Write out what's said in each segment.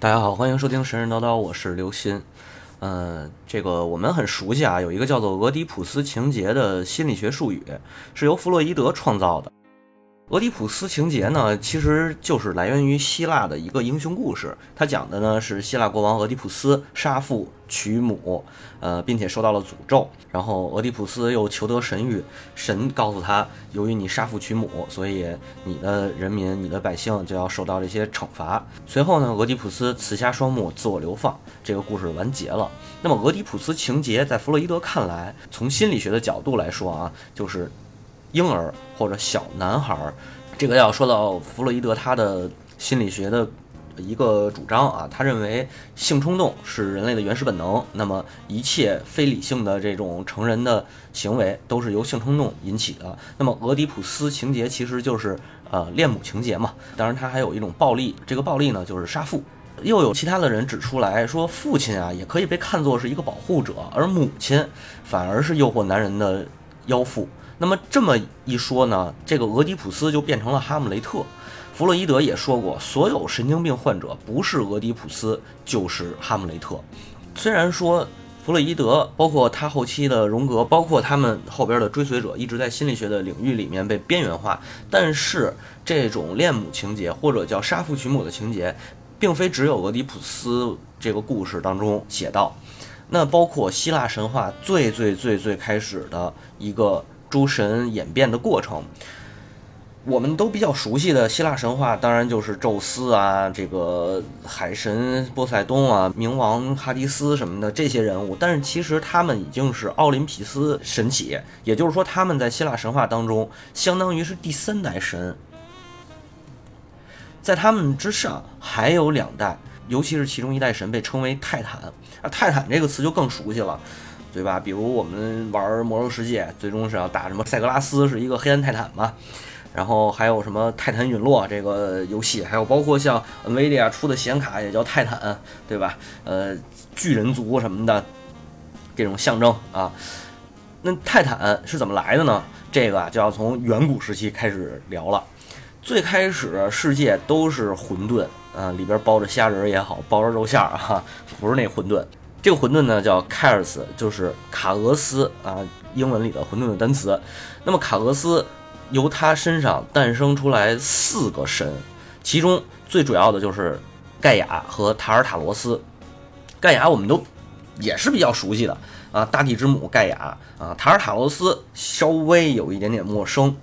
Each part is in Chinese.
大家好，欢迎收听神神叨叨，我是刘鑫。呃，这个我们很熟悉啊，有一个叫做俄狄浦斯情节的心理学术语，是由弗洛伊德创造的。俄狄浦斯情节呢，其实就是来源于希腊的一个英雄故事。它讲的呢是希腊国王俄狄浦斯杀父娶母，呃，并且受到了诅咒。然后俄狄浦斯又求得神谕，神告诉他，由于你杀父娶母，所以你的人民、你的百姓就要受到这些惩罚。随后呢，俄狄浦斯慈下双目，自我流放。这个故事完结了。那么俄狄浦斯情节在弗洛伊德看来，从心理学的角度来说啊，就是婴儿或者小男孩儿。这个要说到弗洛伊德他的心理学的一个主张啊，他认为性冲动是人类的原始本能，那么一切非理性的这种成人的行为都是由性冲动引起的。那么俄狄浦斯情节其实就是呃恋母情节嘛，当然他还有一种暴力，这个暴力呢就是杀父。又有其他的人指出来说，父亲啊也可以被看作是一个保护者，而母亲反而是诱惑男人的妖妇。那么这么一说呢，这个俄狄浦斯就变成了哈姆雷特。弗洛伊德也说过，所有神经病患者不是俄狄浦斯就是哈姆雷特。虽然说弗洛伊德，包括他后期的荣格，包括他们后边的追随者，一直在心理学的领域里面被边缘化，但是这种恋母情节或者叫杀父娶母的情节，并非只有俄狄浦斯这个故事当中写到。那包括希腊神话最最最最开始的一个。诸神演变的过程，我们都比较熟悉的希腊神话，当然就是宙斯啊，这个海神波塞冬啊，冥王哈迪斯什么的这些人物。但是其实他们已经是奥林匹斯神起，也就是说他们在希腊神话当中相当于是第三代神。在他们之上还有两代，尤其是其中一代神被称为泰坦啊，泰坦这个词就更熟悉了。对吧？比如我们玩魔兽世界，最终是要打什么塞格拉斯，是一个黑暗泰坦嘛？然后还有什么泰坦陨落这个游戏，还有包括像 NVIDIA 出的显卡也叫泰坦，对吧？呃，巨人族什么的这种象征啊。那泰坦是怎么来的呢？这个就要从远古时期开始聊了。最开始世界都是混沌啊，里边包着虾仁也好，包着肉馅儿哈，不是那混沌。这个混沌呢叫 chaos，就是卡俄斯啊，英文里的混沌的单词。那么卡俄斯由他身上诞生出来四个神，其中最主要的就是盖亚和塔尔塔罗斯。盖亚我们都也是比较熟悉的啊，大地之母盖亚啊。塔尔塔罗斯稍微有一点点陌生，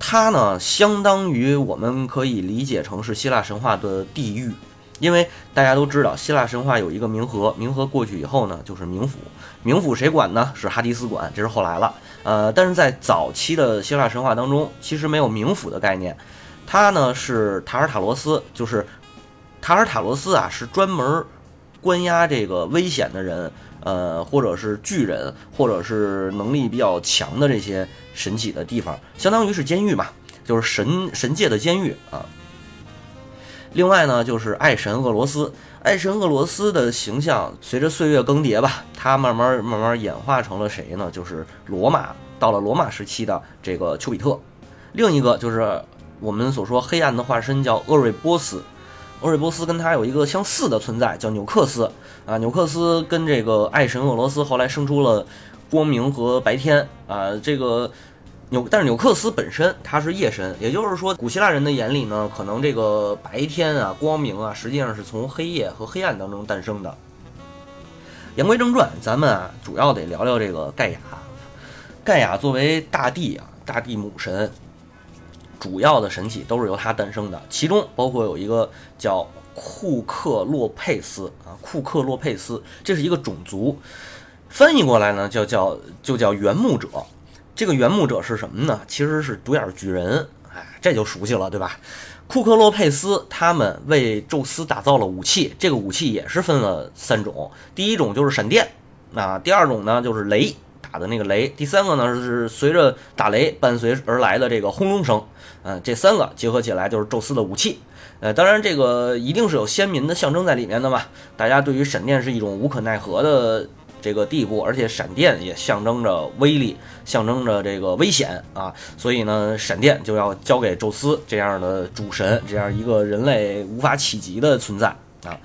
它呢相当于我们可以理解成是希腊神话的地狱。因为大家都知道，希腊神话有一个冥河，冥河过去以后呢，就是冥府。冥府谁管呢？是哈迪斯管，这是后来了。呃，但是在早期的希腊神话当中，其实没有冥府的概念。它呢是塔尔塔罗斯，就是塔尔塔罗斯啊，是专门关押这个危险的人，呃，或者是巨人，或者是能力比较强的这些神奇的地方，相当于是监狱嘛，就是神神界的监狱啊。另外呢，就是爱神俄罗斯。爱神俄罗斯的形象随着岁月更迭吧，它慢慢慢慢演化成了谁呢？就是罗马，到了罗马时期的这个丘比特。另一个就是我们所说黑暗的化身，叫厄瑞波斯。厄瑞波斯跟他有一个相似的存在，叫纽克斯。啊，纽克斯跟这个爱神俄罗斯后来生出了光明和白天。啊，这个。纽，但是纽克斯本身它是夜神，也就是说，古希腊人的眼里呢，可能这个白天啊、光明啊，实际上是从黑夜和黑暗当中诞生的。言归正传，咱们啊，主要得聊聊这个盖亚。盖亚作为大地啊，大地母神，主要的神器都是由它诞生的，其中包括有一个叫库克洛佩斯啊，库克洛佩斯，这是一个种族，翻译过来呢，叫叫就叫原木者。这个原木者是什么呢？其实是独眼巨人，哎，这就熟悉了，对吧？库克洛佩斯他们为宙斯打造了武器，这个武器也是分了三种，第一种就是闪电，啊，第二种呢就是雷打的那个雷，第三个呢是随着打雷伴随而来的这个轰隆声，嗯，这三个结合起来就是宙斯的武器，呃，当然这个一定是有先民的象征在里面的嘛，大家对于闪电是一种无可奈何的。这个地步，而且闪电也象征着威力，象征着这个危险啊，所以呢，闪电就要交给宙斯这样的主神，这样一个人类无法企及的存在啊。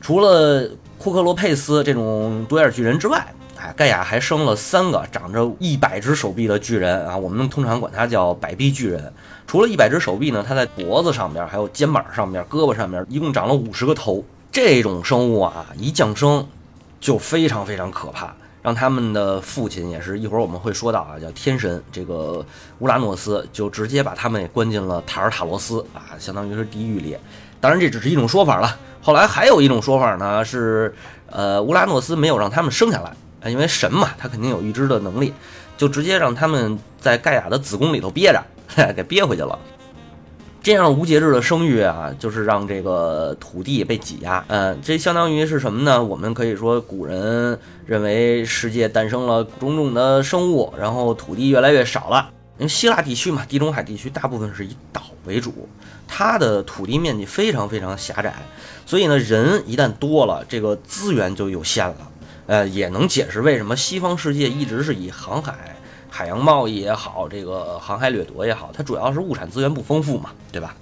除了库克罗佩斯这种独眼巨人之外，哎，盖亚还生了三个长着一百只手臂的巨人啊，我们通常管它叫百臂巨人。除了一百只手臂呢，它在脖子上边、还有肩膀上边、胳膊上面，一共长了五十个头。这种生物啊，一降生就非常非常可怕。让他们的父亲也是一会儿我们会说到啊，叫天神这个乌拉诺斯，就直接把他们也关进了塔尔塔罗斯啊，相当于是地狱里。当然这只是一种说法了。后来还有一种说法呢，是呃乌拉诺斯没有让他们生下来，因为神嘛，他肯定有预知的能力，就直接让他们在盖亚的子宫里头憋着，给憋回去了。这样无节制的生育啊，就是让这个土地被挤压。嗯，这相当于是什么呢？我们可以说，古人认为世界诞生了种种的生物，然后土地越来越少了。因为希腊地区嘛，地中海地区大部分是以岛为主，它的土地面积非常非常狭窄，所以呢，人一旦多了，这个资源就有限了。呃，也能解释为什么西方世界一直是以航海。海洋贸易也好，这个航海掠夺也好，它主要是物产资源不丰富嘛，对吧？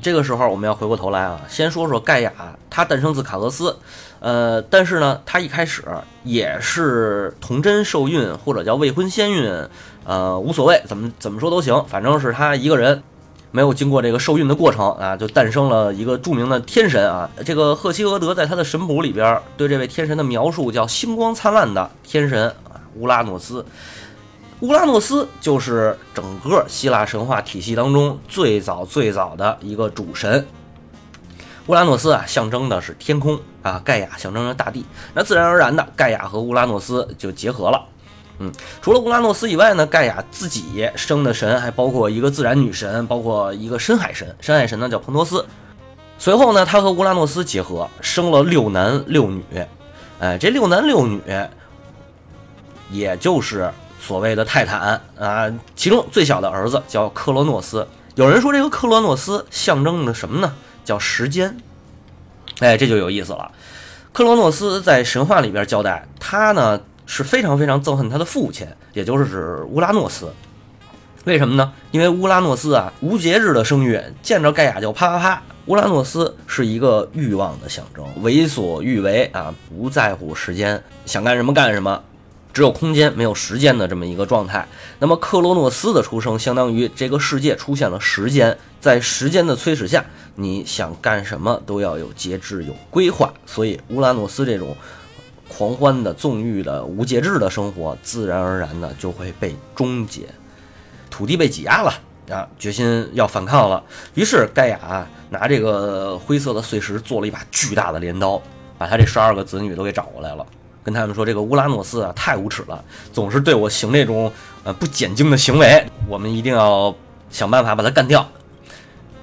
这个时候我们要回过头来啊，先说说盖亚，他诞生自卡俄斯，呃，但是呢，他一开始也是童真受孕或者叫未婚先孕，呃，无所谓，怎么怎么说都行，反正是他一个人没有经过这个受孕的过程啊，就诞生了一个著名的天神啊。这个赫西俄德在他的神谱里边对这位天神的描述叫星光灿烂的天神啊，乌拉诺斯。乌拉诺斯就是整个希腊神话体系当中最早最早的一个主神。乌拉诺斯啊，象征的是天空啊；盖亚象征着大地。那自然而然的，盖亚和乌拉诺斯就结合了。嗯，除了乌拉诺斯以外呢，盖亚自己生的神还包括一个自然女神，包括一个深海神。深海神呢叫彭托斯。随后呢，他和乌拉诺斯结合，生了六男六女。哎，这六男六女，也就是。所谓的泰坦啊，其中最小的儿子叫克罗诺斯。有人说这个克罗诺斯象征着什么呢？叫时间。哎，这就有意思了。克罗诺斯在神话里边交代，他呢是非常非常憎恨他的父亲，也就是指乌拉诺斯。为什么呢？因为乌拉诺斯啊无节制的生育，见着盖亚就啪啪啪。乌拉诺斯是一个欲望的象征，为所欲为啊，不在乎时间，想干什么干什么。只有空间没有时间的这么一个状态。那么克罗诺斯的出生，相当于这个世界出现了时间，在时间的催使下，你想干什么都要有节制、有规划。所以乌拉诺斯这种狂欢的、纵欲的、无节制的生活，自然而然的就会被终结。土地被挤压了啊，决心要反抗了。于是盖亚拿这个灰色的碎石做了一把巨大的镰刀，把他这十二个子女都给找过来了。跟他们说，这个乌拉诺斯啊，太无耻了，总是对我行这种呃不检经的行为，我们一定要想办法把他干掉。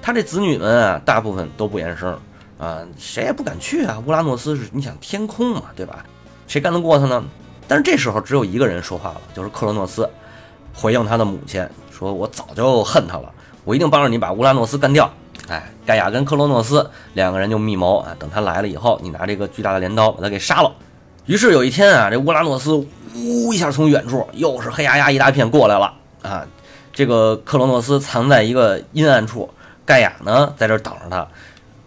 他这子女们啊，大部分都不言声啊，谁也不敢去啊。乌拉诺斯是你想天空嘛，对吧？谁干得过他呢？但是这时候只有一个人说话了，就是克罗诺斯，回应他的母亲说：“我早就恨他了，我一定帮着你把乌拉诺斯干掉。”哎，盖亚跟克罗诺斯两个人就密谋啊，等他来了以后，你拿这个巨大的镰刀把他给杀了。于是有一天啊，这乌拉诺斯呜一下从远处又是黑压压一大片过来了啊！这个克罗诺斯藏在一个阴暗处，盖亚呢在这等着他。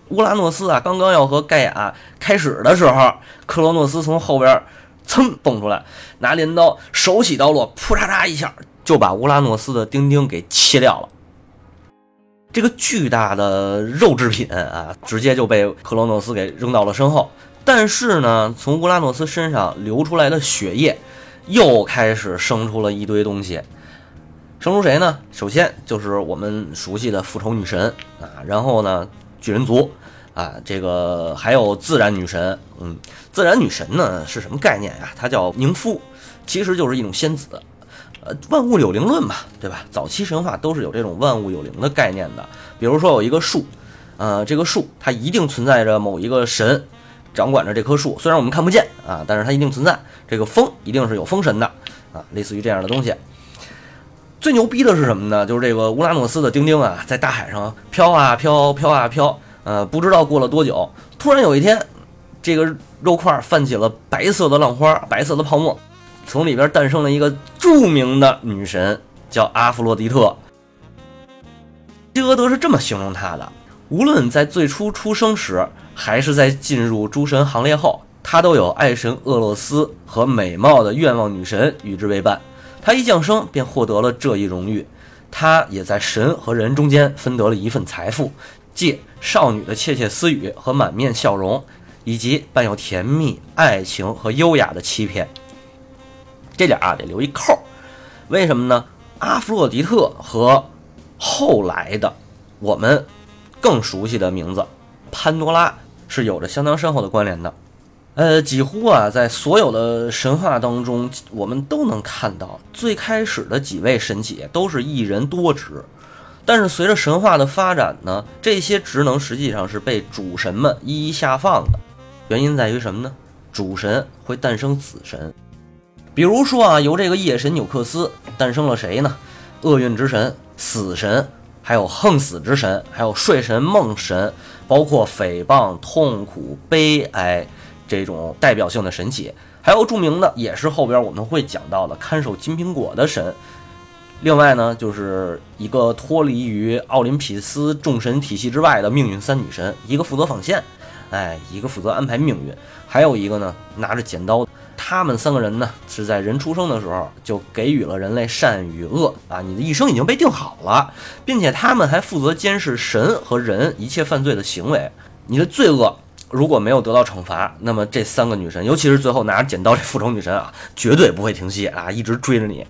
乌拉诺斯啊，刚刚要和盖亚开始的时候，克罗诺斯从后边噌蹦出来，拿镰刀，手起刀落，扑嚓嚓一下就把乌拉诺斯的丁丁给切掉了。这个巨大的肉制品啊，直接就被克罗诺斯给扔到了身后。但是呢，从乌拉诺斯身上流出来的血液，又开始生出了一堆东西。生出谁呢？首先就是我们熟悉的复仇女神啊，然后呢，巨人族啊，这个还有自然女神。嗯，自然女神呢是什么概念呀？她叫宁夫，其实就是一种仙子。呃，万物有灵论嘛，对吧？早期神话都是有这种万物有灵的概念的。比如说有一个树，呃，这个树它一定存在着某一个神。掌管着这棵树，虽然我们看不见啊，但是它一定存在。这个风一定是有风神的啊，类似于这样的东西。最牛逼的是什么呢？就是这个乌拉诺斯的丁丁啊，在大海上飘啊飘，飘啊飘。呃，不知道过了多久，突然有一天，这个肉块泛起了白色的浪花，白色的泡沫，从里边诞生了一个著名的女神，叫阿弗洛狄特。希俄德是这么形容她的。无论在最初出生时，还是在进入诸神行列后，她都有爱神厄洛斯和美貌的愿望女神与之为伴。她一降生便获得了这一荣誉，她也在神和人中间分得了一份财富，借少女的窃窃私语和满面笑容，以及伴有甜蜜爱情和优雅的欺骗。这点啊得留一扣，为什么呢？阿弗洛狄特和后来的我们更熟悉的名字潘多拉是有着相当深厚的关联的。呃，几乎啊，在所有的神话当中，我们都能看到，最开始的几位神祇都是一人多职，但是随着神话的发展呢，这些职能实际上是被主神们一一下放的。原因在于什么呢？主神会诞生子神，比如说啊，由这个夜神纽克斯诞生了谁呢？厄运之神、死神，还有横死之神，还有睡神、梦神，包括诽谤、痛苦、悲哀。这种代表性的神祇，还有著名的，也是后边我们会讲到的看守金苹果的神。另外呢，就是一个脱离于奥林匹斯众神体系之外的命运三女神，一个负责纺线，哎，一个负责安排命运，还有一个呢拿着剪刀。他们三个人呢是在人出生的时候就给予了人类善与恶啊，你的一生已经被定好了，并且他们还负责监视神和人一切犯罪的行为，你的罪恶。如果没有得到惩罚，那么这三个女神，尤其是最后拿着剪刀这复仇女神啊，绝对不会停息啊，一直追着你。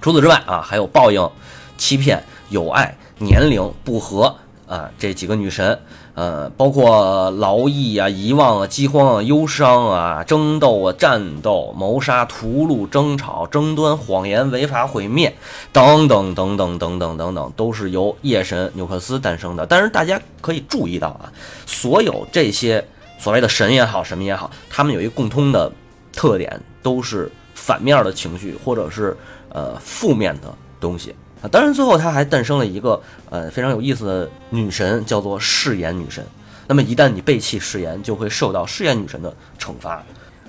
除此之外啊，还有报应、欺骗、友爱、年龄不和啊这几个女神，呃，包括劳役啊、遗忘啊、饥荒啊、忧伤啊、争斗啊、战斗、谋杀、屠戮、争吵、争端、谎言、违法、毁灭等等等等等等等等，都是由夜神纽克斯诞生的。但是大家可以注意到啊，所有这些。所谓的神也好，什么也好，他们有一个共通的特点，都是反面的情绪，或者是呃负面的东西啊。当然，最后他还诞生了一个呃非常有意思的女神，叫做誓言女神。那么一旦你背弃誓言，就会受到誓言女神的惩罚。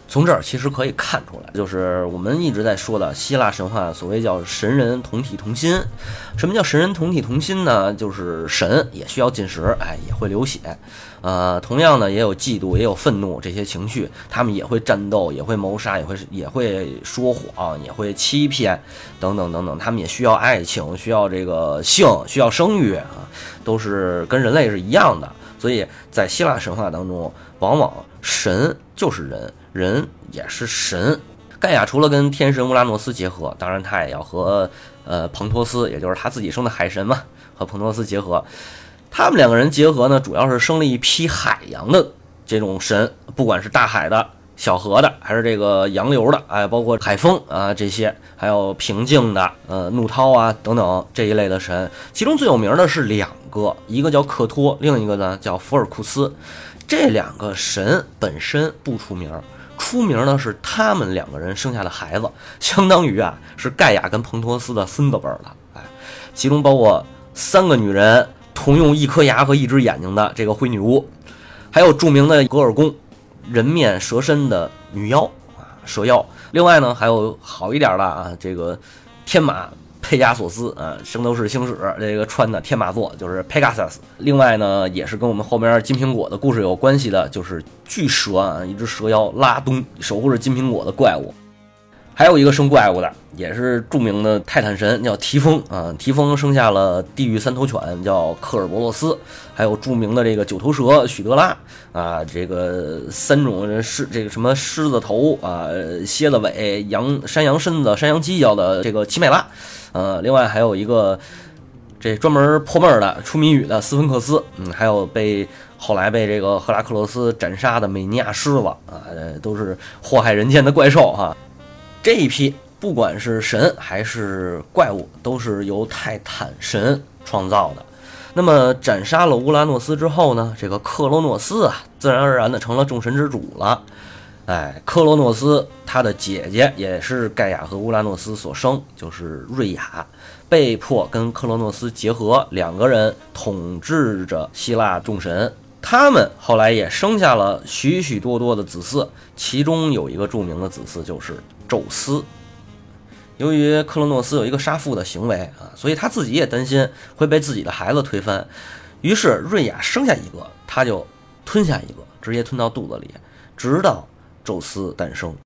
从这儿其实可以看出来，就是我们一直在说的希腊神话，所谓叫神人同体同心。什么叫神人同体同心呢？就是神也需要进食，哎，也会流血，呃，同样呢，也有嫉妒，也有愤怒这些情绪，他们也会战斗，也会谋杀，也会也会说谎，也会欺骗，等等等等，他们也需要爱情，需要这个性，需要生育啊，都是跟人类是一样的。所以在希腊神话当中，往往神就是人。人也是神，盖亚除了跟天神乌拉诺斯结合，当然他也要和呃彭托斯，也就是他自己生的海神嘛，和彭托斯结合。他们两个人结合呢，主要是生了一批海洋的这种神，不管是大海的、小河的，还是这个洋流的，哎，包括海风啊这些，还有平静的，呃，怒涛啊等等这一类的神。其中最有名的是两个，一个叫克托，另一个呢叫福尔库斯。这两个神本身不出名。出名的是他们两个人生下的孩子，相当于啊是盖亚跟彭托斯的孙子辈儿的，哎，其中包括三个女人同用一颗牙和一只眼睛的这个灰女巫，还有著名的格尔宫，人面蛇身的女妖啊蛇妖，另外呢还有好一点的啊这个天马。佩加索斯啊，圣斗士星矢这个穿的天马座就是 Pegasus。另外呢，也是跟我们后面金苹果的故事有关系的，就是巨蛇啊，一只蛇妖拉东，守护着金苹果的怪物。还有一个生怪物的，也是著名的泰坦神，叫提丰啊。提丰生下了地狱三头犬，叫克尔伯洛斯。还有著名的这个九头蛇许德拉啊，这个三种狮，这个什么狮子头啊，蝎子尾，羊山羊身子，山羊犄角的这个奇美拉。呃，另外还有一个这专门破闷儿的出谜语的斯芬克斯，嗯，还有被后来被这个赫拉克勒斯斩杀的美尼亚狮子啊，都是祸害人间的怪兽哈。这一批不管是神还是怪物，都是由泰坦神创造的。那么斩杀了乌拉诺斯之后呢，这个克罗诺斯啊，自然而然的成了众神之主了。哎，克罗诺斯他的姐姐也是盖亚和乌拉诺斯所生，就是瑞亚，被迫跟克罗诺斯结合，两个人统治着希腊众神。他们后来也生下了许许多多的子嗣，其中有一个著名的子嗣就是宙斯。由于克洛诺斯有一个杀父的行为啊，所以他自己也担心会被自己的孩子推翻。于是瑞亚生下一个，他就吞下一个，直接吞到肚子里，直到宙斯诞生。